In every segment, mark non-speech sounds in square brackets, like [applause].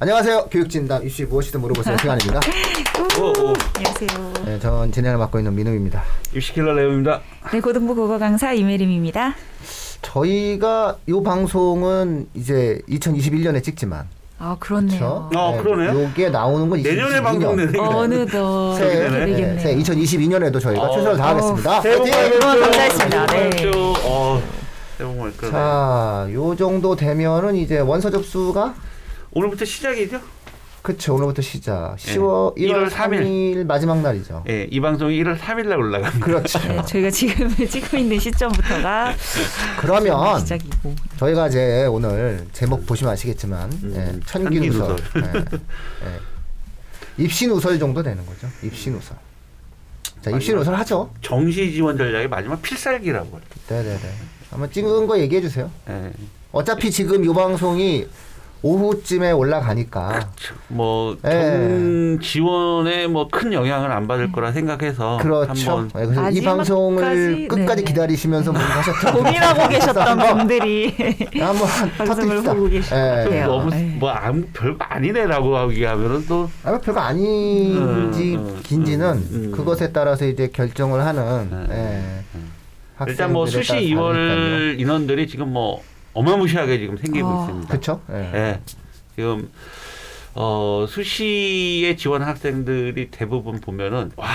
안녕하세요. 교육진담 입시 무엇이든 물어보세요 시간입니다. 오, 오. 안녕하세요. 네, 전 진행을 맡고 있는 민우입니다. 입시킬러 레오입니다. 네, 고등부 국어 강사 이메림입니다. 저희가 이 방송은 이제 2021년에 찍지만 아, 그렇네요. 어, 그러네요. 요게 나오는 건 내년에 2022년. 방송 내는 어느덧 새, 그렇게 되네. 되겠네요. 새 2022년에도 저희가 어, 최선을 다하겠습니다. 새해 복! 많이 받으세요. 감사했습니다. 새해 복 네. 많이 받으세요. 어, 새해 복 많이 받으세요. 자, 요 정도 되면은 이제 원서 접수가 오늘부터 시작이죠? 그쵸 오늘부터 시작. 10월 1월 1월 3일. 3일 마지막 날이죠. 예, 이 방송이 1월 3일 날 올라갑니다. 그렇죠. 네, 저희가 지금 [laughs] 찍고 있는 시점부터가 그러면 시작이고. 저희가 이제 오늘 제목 보시면 아시겠지만 음, 예, 천기 누설, 천기누설. 예, 예. 입시 누설 정도 되는 거죠. 입시 누설. 자, 마지막. 입시 누설 하죠. 정시 지원 전략의 마지막 필살기라고 해요. 네네 네. 한번 찍은 거 얘기해 주세요. 예. 어차피 지금 이 방송이 오후쯤에 올라가니까 뭐 예. 정 지원에 뭐 큰 영향을 안 받을 거라 생각해서 그렇죠. 한번 예, 그래서 이 방송을 끝까지 네네. 기다리시면서 문하셨던 고민하고 계셨던 분들이 한번 [laughs] 방송을 터뜨립시다. 보고 계실 것 예. 같아요. 너무 예. 뭐 아무 별거 아니네라고 하기 하면은 또 아, 별거 아닌지 음, 음, 긴지는 음, 음. 그것에 따라서 이제 결정을 하는 음, 예, 일단 뭐 수시 따라 2월 인원들이 지금 뭐 어마무시하게 지금 생기고 어. 있습니다. 그렇죠. 예. 예. 지금 어 수시에 지원 학생들이 대부분 보면은 와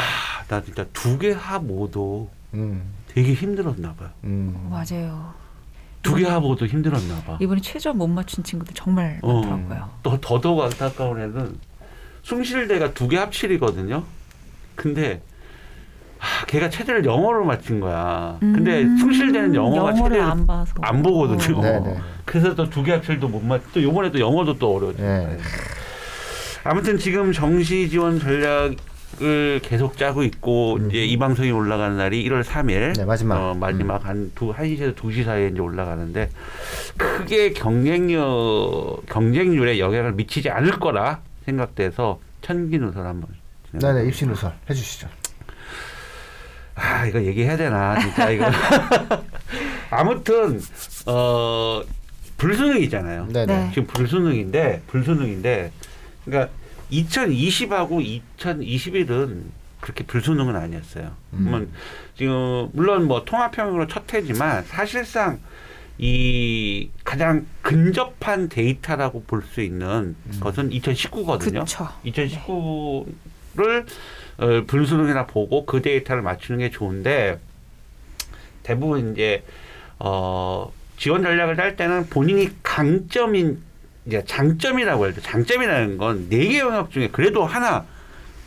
나 진짜 두개 합오도 음, 되게 힘들었나 봐요. 음. 맞아요. 두개 합오도 힘들었나 봐. 이번에 최저 못 맞춘 친구들 정말 어. 많더라고요. 또 더더욱 안타까운 애는 숭실대가 두 개 합칠이거든요. 근데 아, 걔가 체제를 영어로 맞춘 거야. 근데 음, 숭실대는 영어가 체제를 안 봐서 안 보거든요. 네, 네. 그래서 또 두 개 합칠도 못 맞. 또 요번에 또 영어도 또 어려워. 예. 아무튼 지금 정시 지원 전략을 계속 짜고 있고 음. 이제 이 방송이 올라가는 날이 1월 3일. 네, 마지막. 어, 마지막 한두 1시에서 2시 사이에 이제 올라가는데 크게 경쟁력 경쟁률에 영향을 미치지 않을 거라 생각돼서 천기 누설 한번. 네, 네, 입시 누설 해주시죠. 아 이거 얘기해야 되나 진짜 이거. [laughs] 아무튼 어 불수능이잖아요. 네, 네. 네. 지금 불수능인데 불수능인데 그러니까 2020하고 2021은 그렇게 불수능은 아니었어요. 음. 그러면 지금 물론 뭐 통합형으로 첫 해지만 사실상 이 가장 근접한 데이터라고 볼 수 있는 음. 것은 2019거든요. 그쵸. 2019를 어, 불수능이나 보고 그 데이터를 맞추는 게 좋은데 대부분 이제 어 지원 전략을 짤 때는 본인이 강점인 이제 장점이라고 해야 돼. 장점이라는 건 네 개 영역 중에 그래도 하나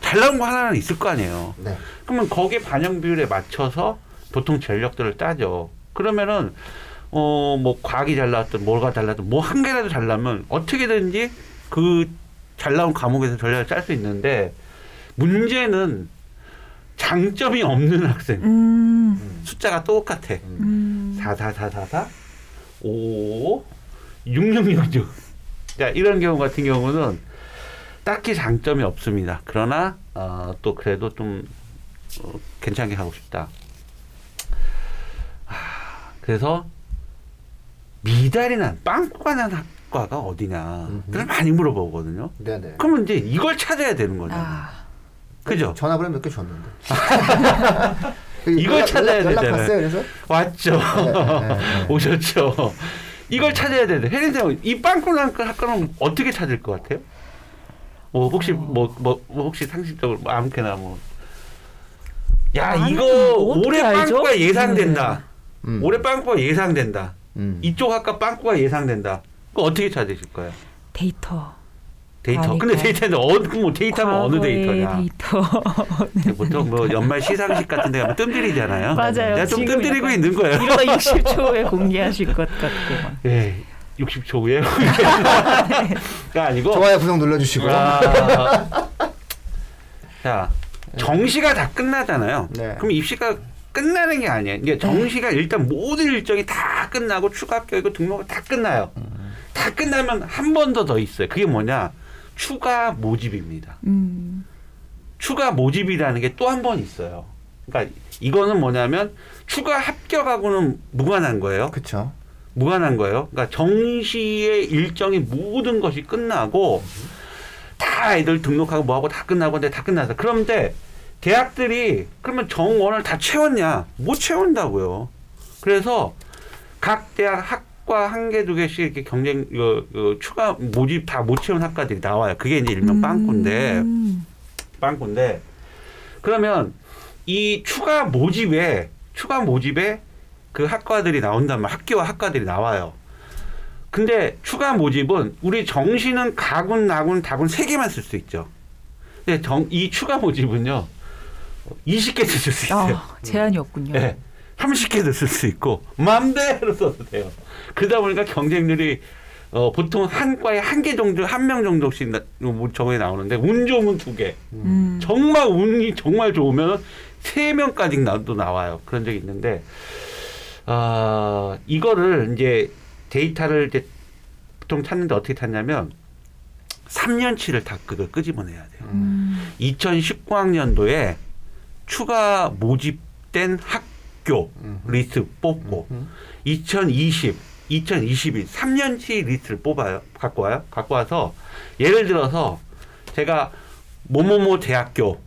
잘 나온 거 하나는 있을 거 아니에요. 네. 그러면 거기에 반영 비율에 맞춰서 보통 전력들을 따져. 그러면은 어 뭐 과학이 잘 나왔든 뭐가 잘 나왔든 뭐 한 개라도 잘 나면 어떻게든지 그 잘 나온 과목에서 전략을 짤 수 있는데 문제는 장점이 없는 학생 음. 숫자가 똑같아. 음. 4 4 4 4 4 5 6 6 6 6 자, 이런 경우 같은 경우는 딱히 장점이 없습니다. 그러나 어, 또 그래도 좀 어, 괜찮게 하고 싶다. 아, 그래서 미달이 난 빵꾸가 난 학과가 어디냐. 그걸 많이 물어보거든요. 네, 네. 그러면 이제 이걸 찾아야 되는 거죠. 아. 그죠? 전화번호 몇 개 줬는데. [laughs] 이걸 연락- 찾아야 연락 되잖아요. 갔어요, 그래서? 왔죠. 네, 네, 네. [laughs] 오셨죠. 이걸 찾아야 되는데 혜린쌤 이 빵꾸난 학과는 어떻게 찾을 것 같아요? 뭐 혹시 뭐, 뭐, 뭐 혹시 상식적으로 뭐 아무렇게나 뭐. 야 아니, 이거 올해 알죠? 빵꾸가 예상된다. 음. 올해 빵꾸가 예상된다. 음. 이쪽 학과 빵꾸가 예상된다. 그거 어떻게 찾으실 거예요? 데이터. 데이터. 아니까. 근데 데이터는 어느 뭐 데이터면 어느 데이터냐? 데이터. [laughs] 보통 뭐 연말 시상식 같은 데 가면 뜸들이잖아요. 맞아요. 내가 좀 뜸들이고 있는 거예요. 이러다 60초에 [laughs] 공개하실 것 같고. 막. 예, 60초 후에 가 아니고 좋아요 구독 눌러주시고요. 아, [laughs] 자 정시가 다 끝나잖아요. 네. 그럼 입시가 끝나는 게 아니에요. 이게 정시가 일단 모든 일정이 다 끝나고 추가 합격이고 등록이 다 끝나요. 다 끝나면 한 번 더 더 있어요. 그게 뭐냐? 추가 모집입니다. 음. 추가 모집이라는 게 또 한 번 있어요. 그러니까 이거는 뭐냐면 추가 합격하고는 무관한 거예요. 그쵸. 무관한 거예요. 그러니까 정시의 일정이 모든 것이 끝나고 다 애들 등록하고 뭐하고 다 끝나고 근데 다 끝났어. 그런데 대학들이 그러면 정원을 다 채웠냐? 못 채운다고요. 그래서 각 대학 학 과 한 개 두 개씩 이렇게 경쟁 어, 어, 추가 모집 다 못 채운 학과들이 나와요. 그게 이제 일명 빵꾸인데 음. 빵꾸인데 그러면 이 추가 모집에 추가 모집에 그 학과들이 나온다면 학교와 학과들이 나와요. 근데 추가 모집은 우리 정시는 가군, 나군, 다군 세 개만 쓸 수 있죠. 근데 정, 이 추가 모집은요 20개 쓸 수 있어요. 아, 제한이 없군요. 네. 30개도 쓸수 있고 마음대로 써도 돼요. 그러다 보니까 경쟁률이 어, 보통 한 과에 한 개 정도 한 명 정도씩 나, 뭐 저거에 나오는데 운 좋으면 두 개. 음. 정말 운이 정말 좋으면 세 명까지 나도 나와요. 그런 적이 있는데 아 이거를 이제 데이터를 이제 보통 찾는데 어떻게 찾냐면 3년치를 다 그걸 끄집어내야 돼요. 음. 2019학년도에 추가 모집된 학 교 음. 리스트 뽑고 2020, 2021 3년치 리스트를 뽑아요. 갖고 와요. 갖고 와서 예를 들어서 제가 뭐뭐뭐 대학교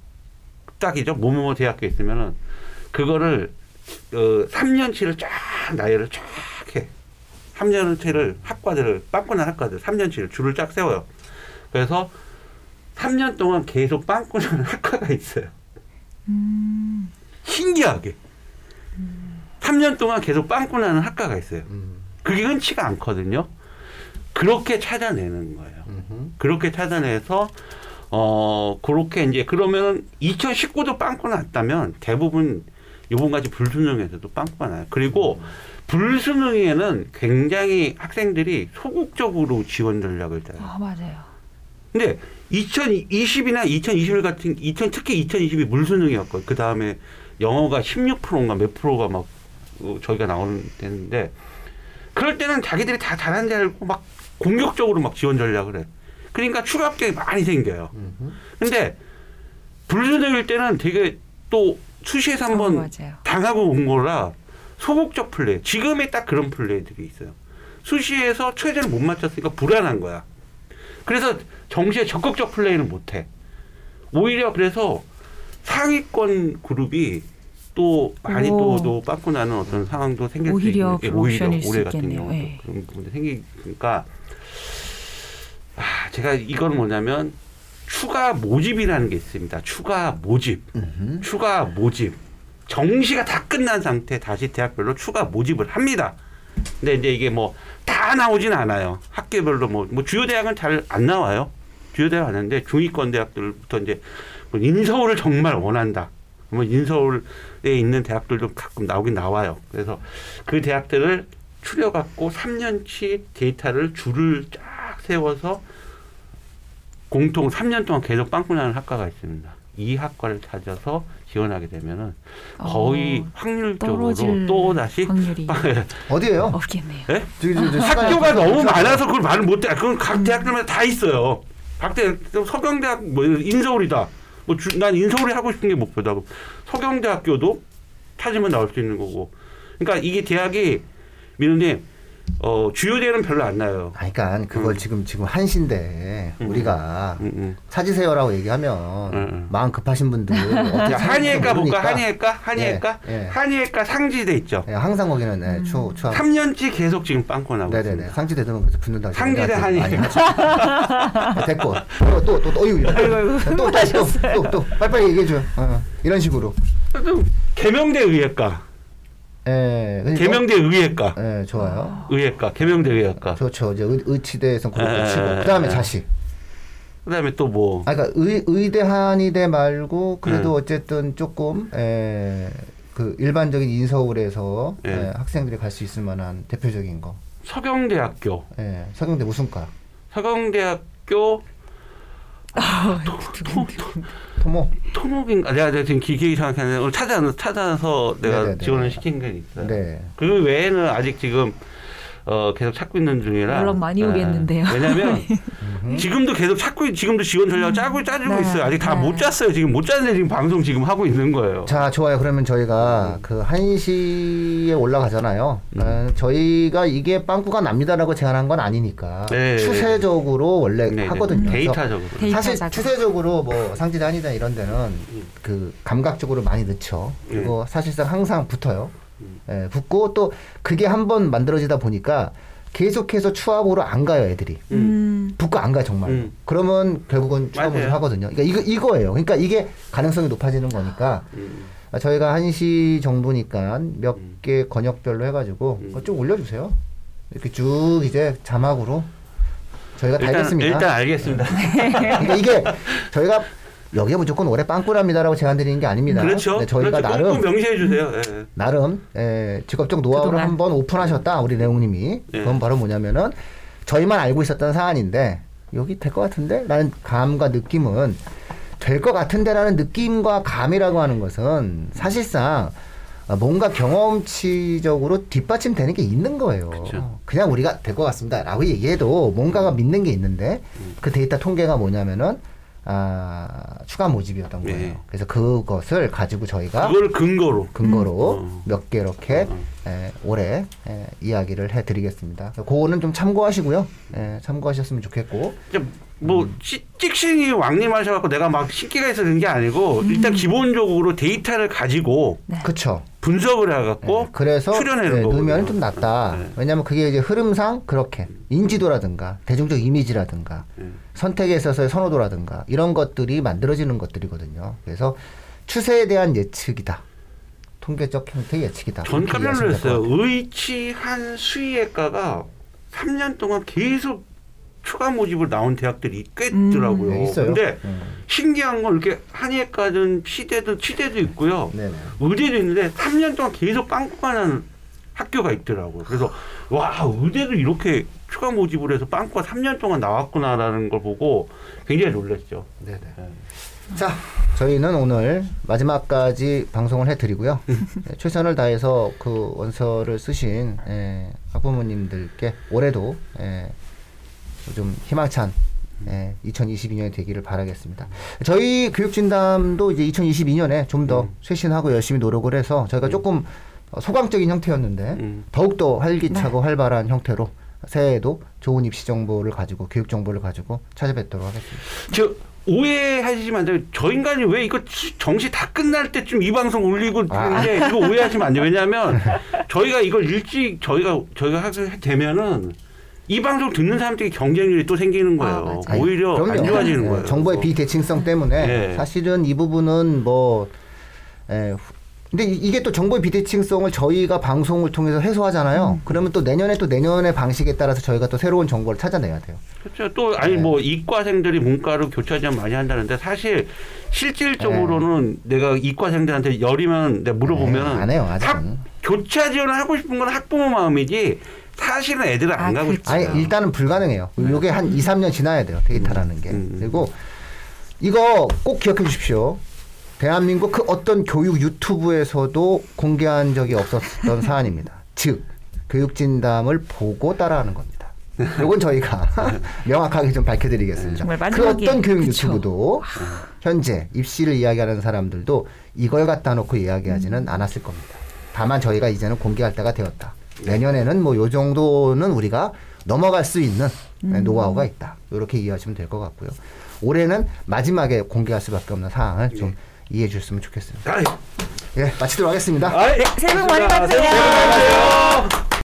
딱이죠. 뭐뭐뭐 대학교 있으면은 그거를 어 3년치를 쫙 나열을 쫙 해. 3년치를 학과들을 빵꾸난 학과들 3년치를 줄을 쫙 세워요. 그래서 3년 동안 계속 빵꾸난 [laughs] 학과가 있어요. 음. 신기하게. 3년 동안 계속 빵꾸 나는 학과가 있어요. 음. 그게 흔치가 않거든요. 그렇게 찾아내는 거예요. 음흠. 그렇게 찾아내서 어 그렇게 이제 그러면 2019도 빵꾸 났다면 대부분 요번같이 불수능에서도 빵꾸가 나요. 그리고 불수능에는 굉장히 학생들이 소극적으로 지원 전략을 짜요. 아 맞아요. 근데 2020이나 2021 같은 2000 특히 2020이 물수능이었고 그 다음에 영어가 16%인가 몇 프로가 막 어, 저희가 나오는 때인데 그럴 때는 자기들이 다 잘하는 줄 알고 막 공격적으로 막 지원 전략을 해. 그러니까 추가 합격이 많이 생겨요. 근데 불수능일 때는 되게 또 수시에서 어, 한번 맞아요. 당하고 온 거라 소극적 플레이. 지금에 딱 그런 플레이들이 있어요. 수시에서 최저를 못 맞췄으니까 불안한 거야. 그래서 정시에 적극적 플레이는 못 해. 오히려 그래서 상위권 그룹이 또 많이 오. 또, 또 빠꾸 나는 어떤 상황도 생길 오히려 수 있는 예, 오히려 올해 같은. 경우도 예. 그런 부분이 생기니까 아, 제가 이건 뭐냐면 추가 모집이라는 게 있습니다. 추가 모집. 음흠. 추가 모집 정시가 다 끝난 상태 다시 대학별로 추가 모집을 합니다. 근데 이제 이게 뭐 다 나오진 않아요. 학교별로 뭐, 뭐 주요 대학은 잘 안 나와요. 주요 대학 안 하는데 중위권 대학들부터 이제 뭐 인서울을 정말 원한다. 뭐 인서울에 있는 대학들도 가끔 나오긴 나와요. 그래서 그 대학들을 추려갖고 3년치 데이터를 줄을 쫙 세워서 공통 3년 동안 계속 빵꾸나는 학과가 있습니다. 이 학과를 찾아서 지원하게 되면은 거의 어, 확률적으로 또 다시 확률이 어디예요? 없겠네요. 예? 시간이 학교가 너무 못 많아서 그걸 말을 못해. 그건 각 음. 대학들마다 다 있어요. 각 대학, 서경대학, 뭐, 인서울이다. 뭐, 주, 난 인서울이 하고 싶은 게 목표다. 서경대학교도 찾으면 나올 수 있는 거고. 그러니까 이게 대학이, 민우님, 어, 주요 대는 별로 안 나요. 아, 그러니까 그걸 음. 지금 지금 한시인데 음. 우리가 응, 응. 찾으세요라고 얘기하면 음. 마음 급하신 분들 [laughs] 어떻게 한의외과 볼까? 한의외과? 한의외과? 예, 예. 한의외과 상지대 있죠. 예, 항상 거기는 예, 추 추. 3년치 계속 지금 빵꾸 나고 네네네 있습니다. 상지대 되면 붙는다고 상지대 얘기하지. 한의. 아니, 하지. 됐고 또또또 또, 어유 또또또또 빨리빨리 얘기해 줘. 어, 이런 식으로. 또 개명대 의예과, 예. 그러니까- 개명대 의예과, 예, 좋아요. 의예과, 개명대 의예과. 좋죠. 이제 의, 의치대에서 그렇고 예, 치고 예, 그다음에 예. 자식. 그다음에 또 뭐. 아, 그러니까 의, 의대 한의대 말고 그래도 네. 어쨌든 조금 에, 그 일반적인 인서울에서 네. 에, 학생들이 갈 수 있을 만한 대표적인 거. 서경대학교, 예, 서경대 우승과 서경대학교 아, 토모. 토목인가? 내가 내가 지금 기계이 생각하는데 오늘 찾아 찾아서 내가 네네네. 지원을 시킨 게 있어요. 네. 그 외에는 아직 지금 어, 계속 찾고 있는 중이라. 연락 많이 예. 오겠는데요. 왜냐면 [laughs] 지금도 계속 찾고 지금도 지원 전략 짜고 짜주고 네. 있어요. 아직 다 네. 못 짰어요. 지금 못 짰는데 지금 방송 지금 하고 있는 거예요. 자, 좋아요. 그러면 저희가 음. 그 1시에 올라가잖아요. 어, 저희가 이게 빵꾸가 납니다라고 제안한 건 아니니까 네. 추세적으로 원래 네, 네. 하거든요. 데이터적으로. 데이- 사실 데이터적으로. 추세적으로 뭐 상지단이다 이런 데는 그 감각적으로 많이 넣죠. 그리고 사실상 항상 붙어요. 예, 붙고 또 그게 한번 만들어지다 보니까 계속해서 추합으로 안 가요, 애들이. 음. 붙고 안 가 정말. 음. 그러면 결국은 맞아요. 하거든요. 그러니까 이거 이거예요. 그러니까 이게 가능성이 높아지는 거니까 음. 아, 저희가 한시 정도니까 몇 개 권역별로 해가지고 음. 좀 올려주세요. 이렇게 쭉 이제 자막으로 저희가 다 일단 알겠습니다. 일단 알겠습니다. 그러니까 이게 저희가 여기에 무조건 올해 빵꾸랍니다라고 제안 드리는 게 아닙니다. 그렇죠. 네, 저희가 그렇죠. 나름 꼭 명시해 주세요. 예. 나름 에, 직업적 노하우를 그동안. 한번 오픈하셨다 우리 내용님이 네. 그건 바로 뭐냐면은 저희만 알고 있었던 사안인데 여기 될 것 같은데 라는 감과 느낌은 될 것 같은데라는 느낌과 감이라고 하는 것은 사실상 어, 뭔가 경험치적으로 뒷받침되는 게 있는 거예요. 그쵸. 그냥 우리가 될 것 같습니다라고 얘기해도 뭔가가 믿는 게 있는데 그 데이터 통계가 뭐냐면은 아, 추가 모집이었던 거예요. 네. 그래서 그것을 가지고 저희가 그걸 근거로 근거로 음. 몇 개 이렇게 음. 에, 올해 에, 이야기를 해드리겠습니다. 그거는 좀 참고하시고요. 에, 참고하셨으면 좋겠고. 뭐 음. 시- 찍신이 왕림하셔갖고 내가 막 신기가 있어 그런 게 아니고 일단 기본적으로 데이터를 가지고 네. 그쵸. 분석을 해갖고 예, 그래서 출연해는 네, 거거든요. 넣으면 좀 낫다. 네. 왜냐하면 그게 이제 흐름상 그렇게 인지도라든가 대중적 이미지라든가 예. 선택에 있어서의 선호도라든가 이런 것들이 만들어지는 것들이거든요. 그래서 추세에 대한 예측이다. 통계적 형태의 예측이다. 전 깜짝 놀랐어요. 의치한 수의학과가 3년 동안 계속 추가 모집을 나온 대학들이 꽤 음. 있더라고요. 네, 있어요. 근데 음. 신기한 건 이렇게 한의과든 치대든 치대도 있고요. 네네. 의대도 있는데 3년 동안 계속 빵꾸가 난 학교가 있더라고요. 그래서 와 의대도 이렇게 추가 모집을 해서 빵꾸가 3년 동안 나왔구나라는 걸 보고 굉장히 놀랐죠. 네네. 네. 자, 저희는 오늘 마지막까지 방송을 해드리고요. 예, 최선을 다해서 그 원서를 쓰신 예, 학부모님들께 올해도 예, 좀 희망찬 예, 2022년이 되기를 바라겠습니다. 저희 교육진담도 이제 2022년에 좀더 음. 쇄신하고 열심히 노력을 해서 저희가 조금 어, 소강적인 형태였는데 음. 더욱더 활기차고 활발한 형태로 새해에도 좋은 입시 정보를 가지고 교육 정보를 가지고 찾아뵙도록 하겠습니다. 저 오해하시면 안 돼요. 저 인간이 왜 이거 치- 정시 다 끝날 때쯤 이 방송 올리고 아. 그러는데 이거 오해하시면 안 돼요. 왜냐하면 [laughs] 저희가 이걸 일찍 저희가 저희가 하게 되면은 이 방송 듣는 사람들이 경쟁률이 또 생기는 아, 거예요. 아니, 오히려 안 그럼요. 좋아지는 예, 거예요. 정보의 비대칭성 때문에 예. 사실은 이 부분은 뭐 에, 후- 근데 이- 이게 또 정보의 비대칭성을 저희가 방송을 통해서 해소하잖아요. 음. 그러면 또 내년에 또 내년의 방식에 따라서 저희가 또 새로운 정보를 찾아내야 돼요. 그렇죠. 또 아니 네. 뭐 이과생들이 문과로 교차 지원 많이 한다는데 사실 실질적으로는 내가 이과생들한테 열이면 내가 물어보면 네, 안 해요, 아직은. 학- 교차 지원을 하고 싶은 건 학부모 마음이지 사실은 애들은 안 아, 가고 그렇죠. 싶어요. 아니 일단은 불가능해요. 요게 한 2, 3년 지나야 돼요. 데이터라는 게. 음. 그리고 이거 꼭 기억해 주십시오. 대한민국 그 어떤 교육 유튜브에서도 공개한 적이 없었던 [laughs] 사안입니다. 즉 교육 진담을 보고 따라하는 겁니다. 요건 저희가 [laughs] 명확하게 좀 밝혀드리겠습니다. 정말 그 어떤 교육 그쵸. 유튜브도 현재 입시를 이야기하는 사람들도 이걸 갖다 놓고 이야기하지는 않았을 겁니다. 다만 저희가 이제는 공개할 때가 되었다. 내년에는 뭐 요 정도는 우리가 넘어갈 수 있는 네, 노하우가 있다. 이렇게 이해하시면 될 것 같고요. 올해는 마지막에 공개할 수밖에 없는 사항을 좀 이해해 주셨으면 좋겠습니다. 아이, 예, 마치도록 하겠습니다. 아이, 네, 새해 복 많이. 받으세요. 새해 복 많이